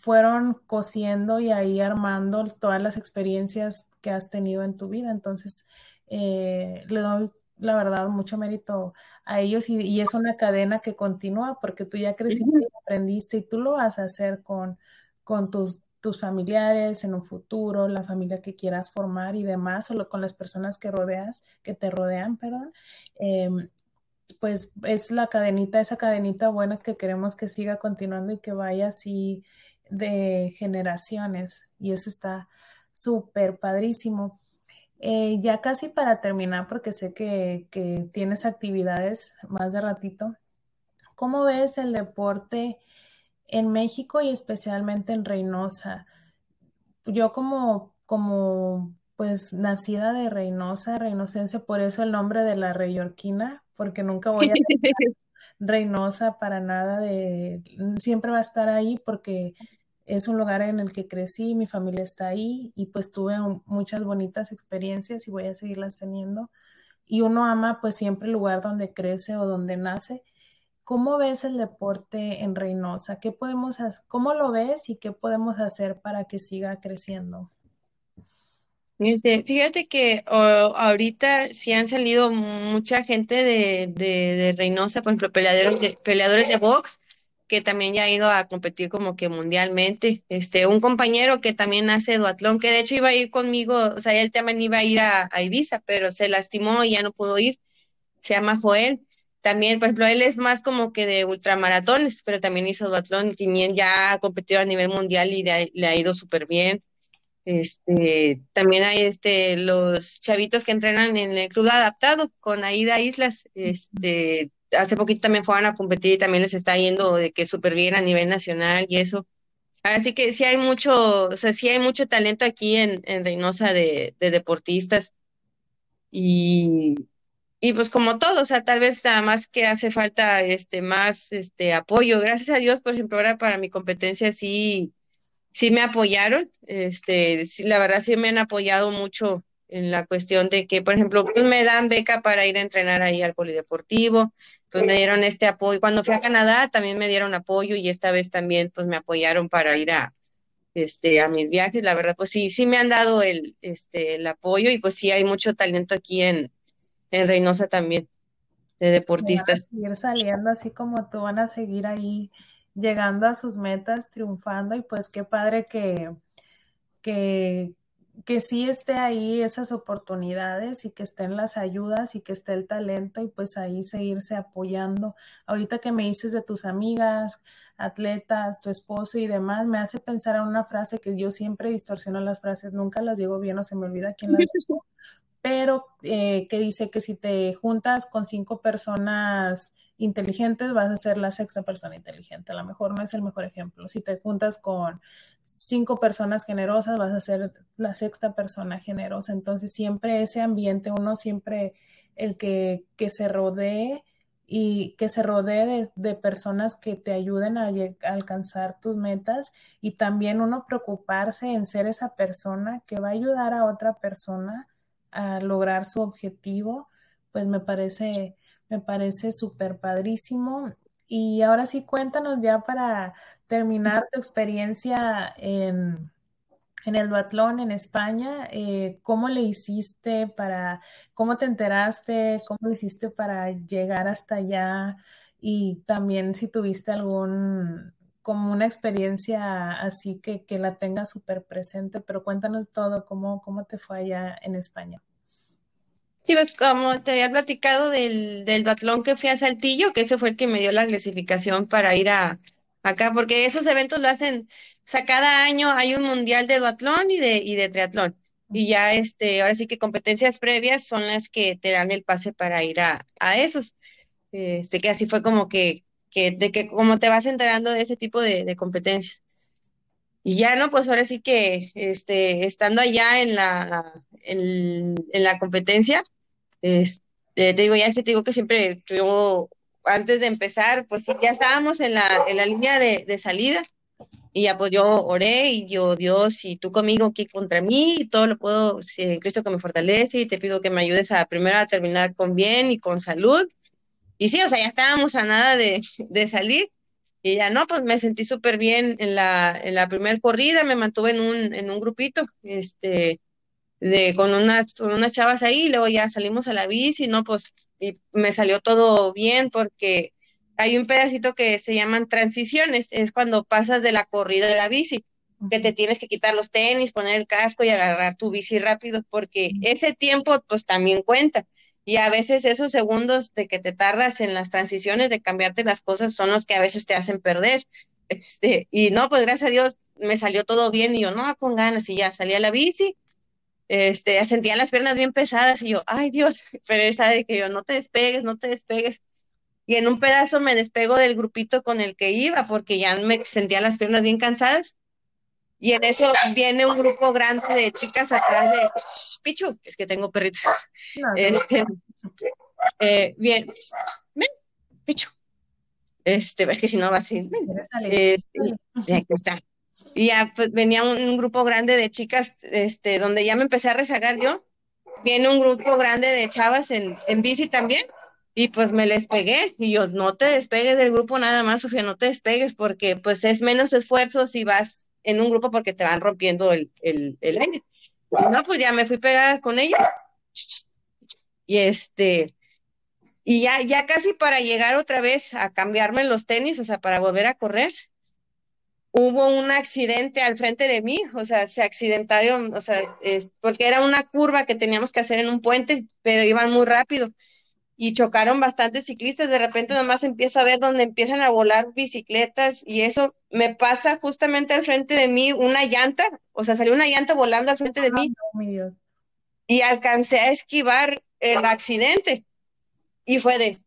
fueron cosiendo y ahí armando todas las experiencias que has tenido en tu vida. Entonces, eh, le doy la verdad mucho mérito a ellos y, y, es una cadena que continúa porque tú ya creciste y aprendiste y tú lo vas a hacer con, con tus tus familiares en un futuro, la familia que quieras formar y demás, solo con las personas que rodeas, que te rodean, perdón, eh, pues es la cadenita, esa cadenita buena que queremos que siga continuando y que vaya así de generaciones. Y eso está súper padrísimo. Eh, ya casi para terminar, porque sé que, que tienes actividades más de ratito, ¿cómo ves el deporte? en México y especialmente en Reynosa. Yo como, como pues nacida de Reynosa, reinocense, por eso el nombre de la Reyorquina, porque nunca voy a Reynosa para nada de, siempre va a estar ahí porque es un lugar en el que crecí, mi familia está ahí y pues tuve muchas bonitas experiencias y voy a seguirlas teniendo. Y uno ama pues siempre el lugar donde crece o donde nace ¿Cómo ves el deporte en Reynosa? ¿Qué podemos? ¿Cómo lo ves y qué podemos hacer para que siga creciendo? Fíjate que uh, ahorita sí han salido mucha gente de, de, de, Reynosa, por ejemplo, peleadores de, peleadores de box, que también ya ha ido a competir como que mundialmente. Este, un compañero que también hace duatlón, que de hecho iba a ir conmigo, o sea, él también iba a ir a, a Ibiza, pero se lastimó y ya no pudo ir. Se llama Joel también, por ejemplo, él es más como que de ultramaratones, pero también hizo duatlón también ya ha competido a nivel mundial y le ha ido súper bien. Este, también hay este, los chavitos que entrenan en el club adaptado con Aida Islas. Este, hace poquito también fueron a competir y también les está yendo de que súper bien a nivel nacional y eso. Así que sí hay mucho, o sea, sí hay mucho talento aquí en, en Reynosa de, de deportistas. Y y pues como todo, o sea, tal vez nada más que hace falta este más este apoyo. Gracias a Dios, por ejemplo, ahora para mi competencia sí sí me apoyaron, este, la verdad sí me han apoyado mucho en la cuestión de que, por ejemplo, pues me dan beca para ir a entrenar ahí al polideportivo, pues me dieron este apoyo. Cuando fui a Canadá también me dieron apoyo y esta vez también pues me apoyaron para ir a este a mis viajes. La verdad pues sí sí me han dado el este el apoyo y pues sí hay mucho talento aquí en en Reynosa también, de deportistas. Van a seguir saliendo así como tú, van a seguir ahí llegando a sus metas, triunfando y pues qué padre que, que, que sí esté ahí esas oportunidades y que estén las ayudas y que esté el talento y pues ahí seguirse apoyando. Ahorita que me dices de tus amigas, atletas, tu esposo y demás, me hace pensar en una frase que yo siempre distorsiono las frases, nunca las digo bien o se me olvida quién las dijo, pero eh, que dice que si te juntas con cinco personas inteligentes vas a ser la sexta persona inteligente. A lo mejor no es el mejor ejemplo. Si te juntas con cinco personas generosas vas a ser la sexta persona generosa. Entonces siempre ese ambiente, uno siempre el que, que se rodee y que se rodee de, personas que te ayuden a, a, alcanzar tus metas y también uno preocuparse en ser esa persona que va a ayudar a otra persona a lograr su objetivo, pues me parece, me parece súper padrísimo. Y ahora sí, cuéntanos ya para terminar tu experiencia en, en el duatlón en España, eh, ¿cómo le hiciste para, cómo te enteraste, cómo le hiciste para llegar hasta allá? Y también si tuviste algún, como una experiencia así que, que la tengas súper presente, pero cuéntanos todo, cómo, cómo te fue allá en España. Sí, pues como te había platicado del, del duatlón que fui a Saltillo, que ese fue el que me dio la clasificación para ir a acá, porque esos eventos lo hacen, o sea, cada año hay un mundial de duatlón y de, y de triatlón. Y ya, este, ahora sí que competencias previas son las que te dan el pase para ir a, a esos. Este, que así fue como que, que, de que como te vas enterando de ese tipo de, de competencias. Y ya, ¿no? Pues ahora sí que, este, estando allá en la, en, en la competencia, este, te digo, ya es que te digo que siempre yo, antes de empezar, pues ya estábamos en la, en la línea de, de salida y ya pues yo oré y yo, Dios, y tú conmigo, aquí contra mí, y todo lo puedo, si Cristo que me fortalece y te pido que me ayudes a primero a terminar con bien y con salud. Y sí, o sea, ya estábamos a nada de, de salir. Y ya no, pues me sentí súper bien en la, en la primera corrida, me mantuve en un, en un grupito, este, de, con unas, con unas chavas ahí, y luego ya salimos a la bici, no, pues, y me salió todo bien porque hay un pedacito que se llaman transiciones, es cuando pasas de la corrida de la bici, que te tienes que quitar los tenis, poner el casco y agarrar tu bici rápido, porque ese tiempo pues también cuenta. Y a veces esos segundos de que te tardas en las transiciones de cambiarte las cosas son los que a veces te hacen perder. Este, y no, pues gracias a Dios me salió todo bien y yo, no, con ganas y ya salí a la bici este, sentía las piernas bien pesadas y yo, ay Dios, pero esa de que yo no te despegues, no te despegues. Y en un pedazo me despego del grupito con el que iba porque ya me sentía las piernas bien cansadas. Y en eso viene un grupo grande de chicas atrás de Pichu, es que tengo perritos. este, eh, bien, ven, Pichu. Este, es que si no va a ser. Este, aquí está y ya pues, venía un, grupo grande de chicas, este, donde ya me empecé a rezagar yo, viene un grupo grande de chavas en, en bici también, y pues me les pegué, y yo, no te despegues del grupo nada más, Sofía, no te despegues, porque pues es menos esfuerzo si vas en un grupo porque te van rompiendo el, el, el aire. no, pues ya me fui pegada con ellos, y este, y ya, ya casi para llegar otra vez a cambiarme los tenis, o sea, para volver a correr, hubo un accidente al frente de mí, o sea, se accidentaron, o sea, es, porque era una curva que teníamos que hacer en un puente, pero iban muy rápido y chocaron bastantes ciclistas. De repente nomás empiezo a ver donde empiezan a volar bicicletas y eso me pasa justamente al frente de mí una llanta, o sea, salió una llanta volando al frente de mí y alcancé a esquivar el accidente y fue de,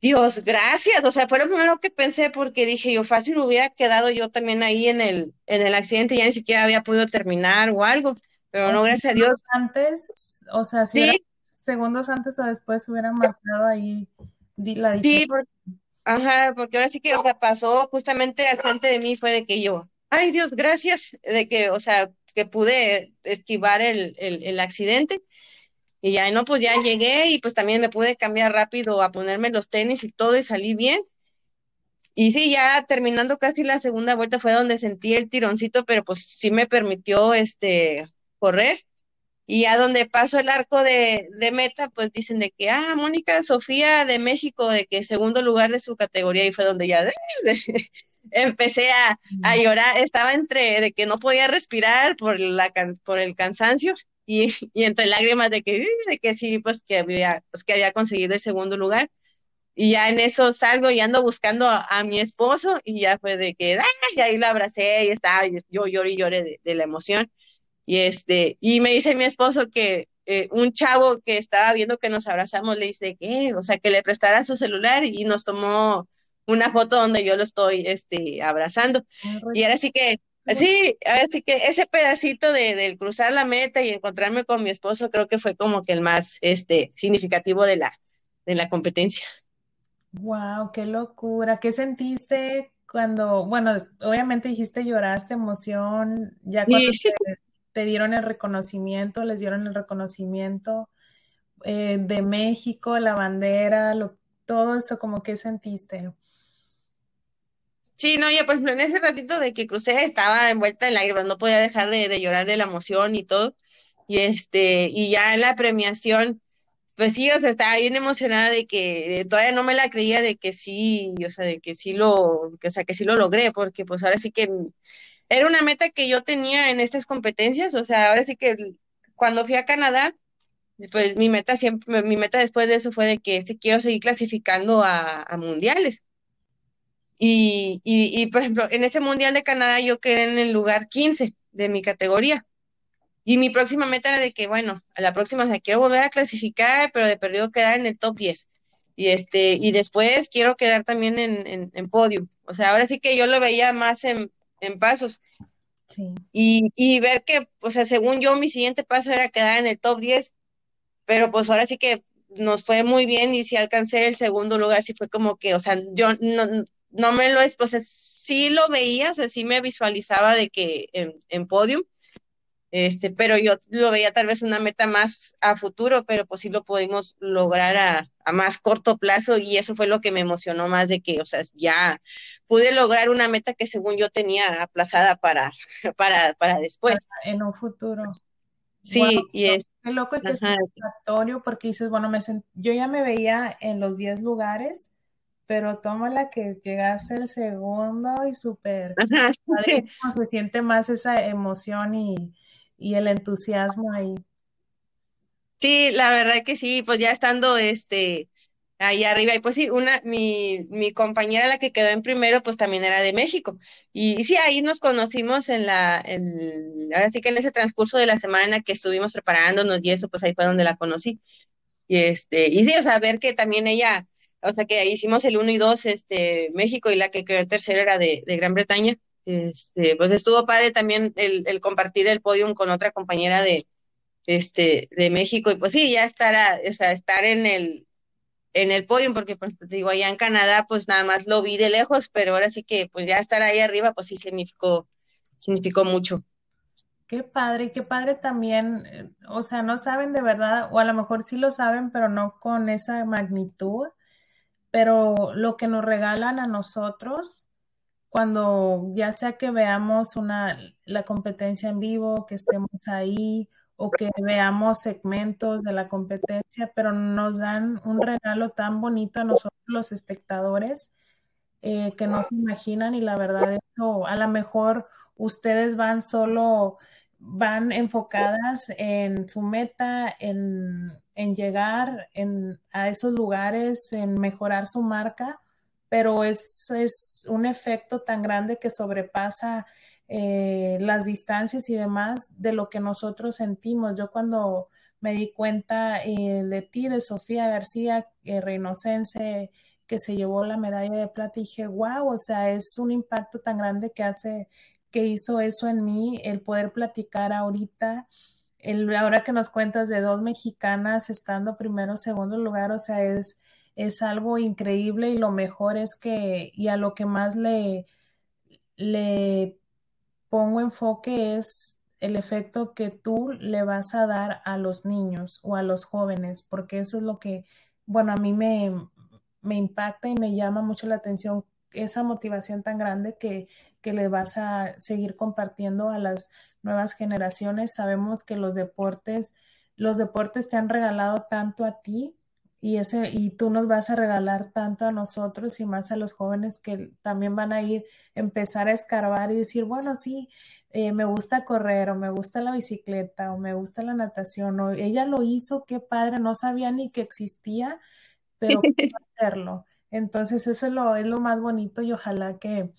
Dios, gracias. O sea, fue lo primero que pensé porque dije yo fácil hubiera quedado yo también ahí en el, en el accidente, ya ni siquiera había podido terminar o algo, pero no, gracias a Dios. Antes, o sea, si segundos antes o después hubieran marcado ahí la diferencia. Sí, porque, ajá, porque ahora sí que, o sea, pasó justamente al frente de mí fue de que yo, ay Dios, gracias, de que, o sea, que pude esquivar el, el, el accidente y ya, no, pues ya llegué y pues también me pude cambiar rápido a ponerme los tenis y todo y salí bien. Y sí, ya terminando casi la segunda vuelta fue donde sentí el tironcito, pero pues sí me permitió este correr. Y ya donde paso el arco de, de meta, pues dicen de que, ah, Mónica Sofía de México, de que segundo lugar de su categoría, y fue donde ya empecé a, a, llorar. Estaba entre de que no podía respirar por, la, por el cansancio y, y entre lágrimas de que, de que sí, pues que había, pues que había conseguido el segundo lugar. Y ya en eso salgo y ando buscando a, mi esposo y ya fue de que, y ahí lo abracé y estaba, y yo lloré y lloré de, la emoción. Y este, y me dice mi esposo que eh, un chavo que estaba viendo que nos abrazamos le dice que, o sea, que le prestara su celular y nos tomó una foto donde yo lo estoy, este, abrazando. Y ahora sí que Sí, así que ese pedacito de, del cruzar la meta y encontrarme con mi esposo creo que fue como que el más este, significativo de la, de la competencia. Wow, qué locura. ¿Qué sentiste cuando, bueno, obviamente dijiste lloraste, emoción, ya cuando te, dieron el reconocimiento, les dieron el reconocimiento eh, de México, la bandera, lo, todo eso, como que sentiste? Sí, no, ya por ejemplo, en ese ratito de que crucé estaba envuelta en lágrimas, no podía dejar de, llorar de la emoción y todo. Y este, y ya en la premiación, pues sí, o sea, estaba bien emocionada de que todavía no me la creía de que sí, o sea, de que sí lo, que, o sea, que sí lo logré, porque pues ahora sí que era una meta que yo tenía en estas competencias, o sea, ahora sí que cuando fui a Canadá, pues mi meta siempre, mi meta después de eso fue de que este, quiero seguir clasificando a, mundiales. Y, y, y, por ejemplo, en ese mundial de Canadá yo quedé en el lugar 15 de mi categoría. Y mi próxima meta era de que, bueno, a la próxima, o sea, quiero volver a clasificar, pero de perdido quedar en el top 10. Y, este, y después quiero quedar también en, en, en podium. O sea, ahora sí que yo lo veía más en, en pasos. Sí. Y, y ver que, o sea, según yo, mi siguiente paso era quedar en el top 10, pero pues ahora sí que nos fue muy bien y si alcancé el segundo lugar, sí fue como que, o sea, yo no, no me lo, o sea, sí lo veía, o sea, sí me visualizaba de que en, en podium, este, pero yo lo veía tal vez una meta más a futuro, pero pues sí lo pudimos lograr a, a, más corto plazo y eso fue lo que me emocionó más de que, o sea, ya pude lograr una meta que según yo tenía aplazada para, para, para después. En un futuro. Sí, y es. Qué loco y que es satisfactorio porque dices, bueno, me yo ya me veía en los 10 lugares, pero tómala que llegaste el segundo y súper. Se siente más esa emoción y y el entusiasmo ahí. Sí, la verdad que sí, pues ya estando este ahí arriba, y pues sí, una, mi, mi compañera la que quedó en primero, pues también era de México. Y, sí, ahí nos conocimos en la, en, ahora sí que en ese transcurso de la semana que estuvimos preparándonos y eso, pues ahí fue donde la conocí. Y este, y sí, o sea, ver que también ella, o sea, que hicimos el uno y dos, este, México, y la que quedó tercero era de, Gran Bretaña. Este, pues estuvo padre también el, compartir el podium con otra compañera de, este, de México y pues sí, ya estar, o sea, estar en el, en el podium, porque pues digo, allá en Canadá pues nada más lo vi de lejos, pero ahora sí que pues ya estar ahí arriba pues sí significó, significó mucho. Qué padre, qué padre también, eh, o sea, no saben de verdad, o a lo mejor sí lo saben, pero no con esa magnitud, pero lo que nos regalan a nosotros cuando ya sea que veamos una, la competencia en vivo, que estemos ahí o que veamos segmentos de la competencia, pero nos dan un regalo tan bonito a nosotros los espectadores eh, que no se imaginan y la verdad eso, a lo mejor ustedes van solo, van enfocadas en su meta, en, en llegar en, a esos lugares, en mejorar su marca, pero es, es un efecto tan grande que sobrepasa eh, las distancias y demás de lo que nosotros sentimos. Yo cuando me di cuenta eh, de ti, de Sofía García, eh, reinocense, que se llevó la medalla de plata, dije, wow, o sea, es un impacto tan grande que hace, que hizo eso en mí, el poder platicar ahorita. El, ahora que nos cuentas de dos mexicanas estando primero, segundo lugar, o sea, es, es algo increíble y lo mejor es que, y a lo que más le, le pongo enfoque es el efecto que tú le vas a dar a los niños o a los jóvenes, porque eso es lo que, bueno, a mí me, me impacta y me llama mucho la atención esa motivación tan grande que, que le vas a seguir compartiendo a las nuevas generaciones. Sabemos que los deportes, los deportes te han regalado tanto a ti y ese y tú nos vas a regalar tanto a nosotros y más a los jóvenes que también van a ir empezar a escarbar y decir bueno sí eh, me gusta correr o me gusta la bicicleta o me gusta la natación o ella lo hizo qué padre no sabía ni que existía pero hacerlo entonces eso es lo es lo más bonito y ojalá que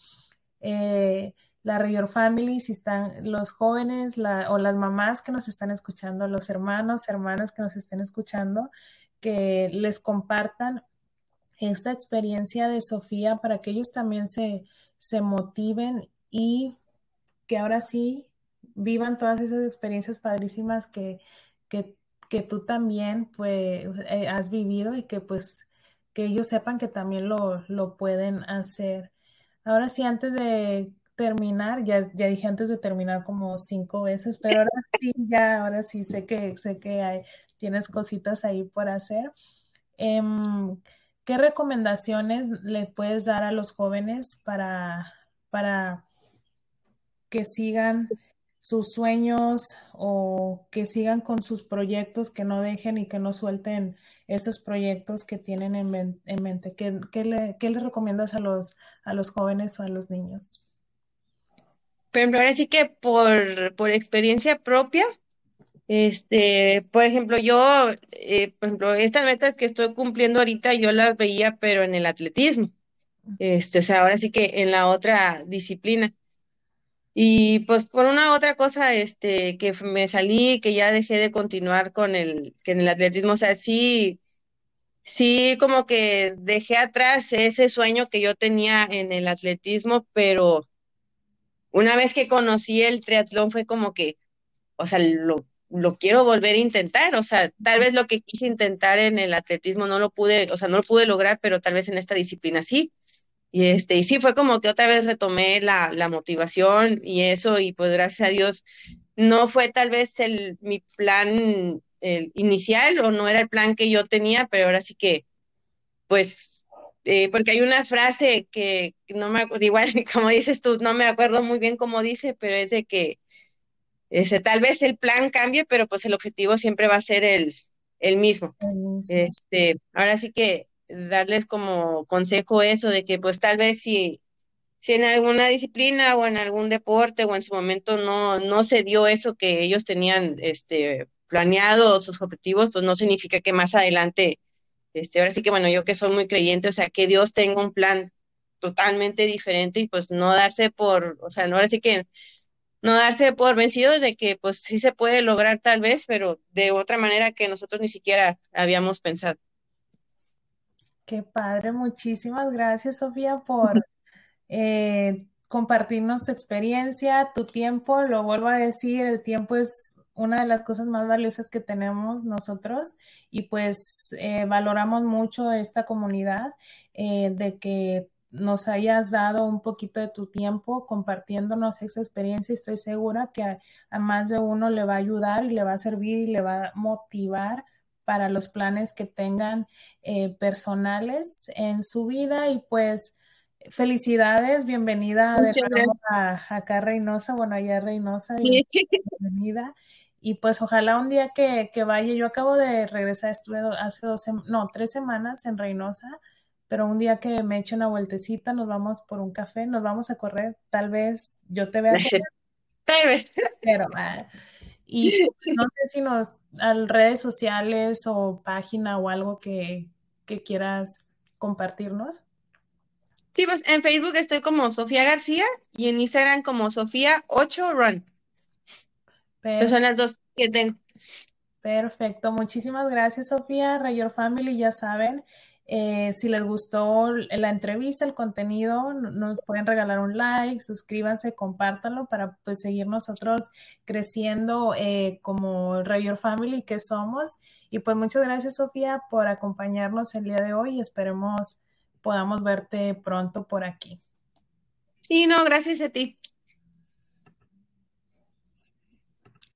eh, la Rior Family, si están los jóvenes la, o las mamás que nos están escuchando, los hermanos, hermanas que nos estén escuchando, que les compartan esta experiencia de Sofía para que ellos también se, se motiven y que ahora sí vivan todas esas experiencias padrísimas que, que, que tú también pues eh, has vivido y que pues que ellos sepan que también lo, lo pueden hacer. Ahora sí, antes de terminar, ya, ya dije antes de terminar como cinco veces, pero ahora sí, ya, ahora sí sé que sé que hay, tienes cositas ahí por hacer. Em, ¿Qué recomendaciones le puedes dar a los jóvenes para, para que sigan sus sueños o que sigan con sus proyectos, que no dejen y que no suelten esos proyectos que tienen en, mente. ¿Qué, le, recomiendas a los, a los jóvenes o a los niños? Por ejemplo, ahora sí que por, por experiencia propia, este, por ejemplo, yo, eh, por ejemplo, estas metas que estoy cumpliendo ahorita, yo las veía, pero en el atletismo. Este, o sea, ahora sí que en la otra disciplina. Y pues por una otra cosa, este, que me salí, que ya dejé de continuar con el, que en el atletismo, o sea, sí, sí, como que dejé atrás ese sueño que yo tenía en el atletismo, pero una vez que conocí el triatlón fue como que, o sea, lo, lo quiero volver a intentar, o sea, tal vez lo que quise intentar en el atletismo no lo pude, o sea, no lo pude lograr, pero tal vez en esta disciplina sí. Y este, y sí, fue como que otra vez retomé la, la motivación y eso, y pues gracias a Dios, no fue tal vez el, mi plan el inicial o no era el plan que yo tenía, pero ahora sí que, pues, eh, porque hay una frase que no me acuerdo, igual como dices tú, no me acuerdo muy bien cómo dice, pero es de que ese, tal vez el plan cambie, pero pues el objetivo siempre va a ser el, el mismo. Este, ahora sí que darles como consejo eso de que pues tal vez si, si en alguna disciplina o en algún deporte o en su momento no, no se dio eso que ellos tenían este, planeado sus objetivos, pues no significa que más adelante, este, ahora sí que bueno, yo que soy muy creyente, o sea, que Dios tenga un plan totalmente diferente y pues no darse por, o sea, no ahora sí que no darse por vencidos de que pues sí se puede lograr tal vez, pero de otra manera que nosotros ni siquiera habíamos pensado. Qué padre, muchísimas gracias Sofía por eh, compartirnos tu experiencia, tu tiempo. Lo vuelvo a decir, el tiempo es una de las cosas más valiosas que tenemos nosotros y pues eh, valoramos mucho esta comunidad eh, de que nos hayas dado un poquito de tu tiempo compartiéndonos esa experiencia. Estoy segura que a, más de uno le va a ayudar y le va a servir y le va a motivar para los planes que tengan eh, personales en su vida y pues felicidades, bienvenida a, acá a Reynosa, bueno, allá Reynosa, bienvenida. Y pues ojalá un día que, vaya, yo acabo de regresar, estuve hace dos, no, tres semanas en Reynosa, pero un día que me eche una vueltecita, nos vamos por un café, nos vamos a correr, tal vez yo te vea. Tal vez. Pero, ah, y no sé si nos, a redes sociales o página o algo que, quieras compartirnos. Sí, pues en Facebook estoy como Sofía García y en Instagram como Sofía 8 Run. son las dos que tengo. Perfecto, muchísimas gracias Sofía, Rayor Family, ya saben, eh, si les gustó la entrevista, el contenido, nos pueden regalar un like, suscríbanse, compártanlo para pues seguir nosotros creciendo eh, como Rayor Family que somos. Y pues muchas gracias Sofía por acompañarnos el día de hoy esperemos podamos verte pronto por aquí. Sí, no, gracias a ti.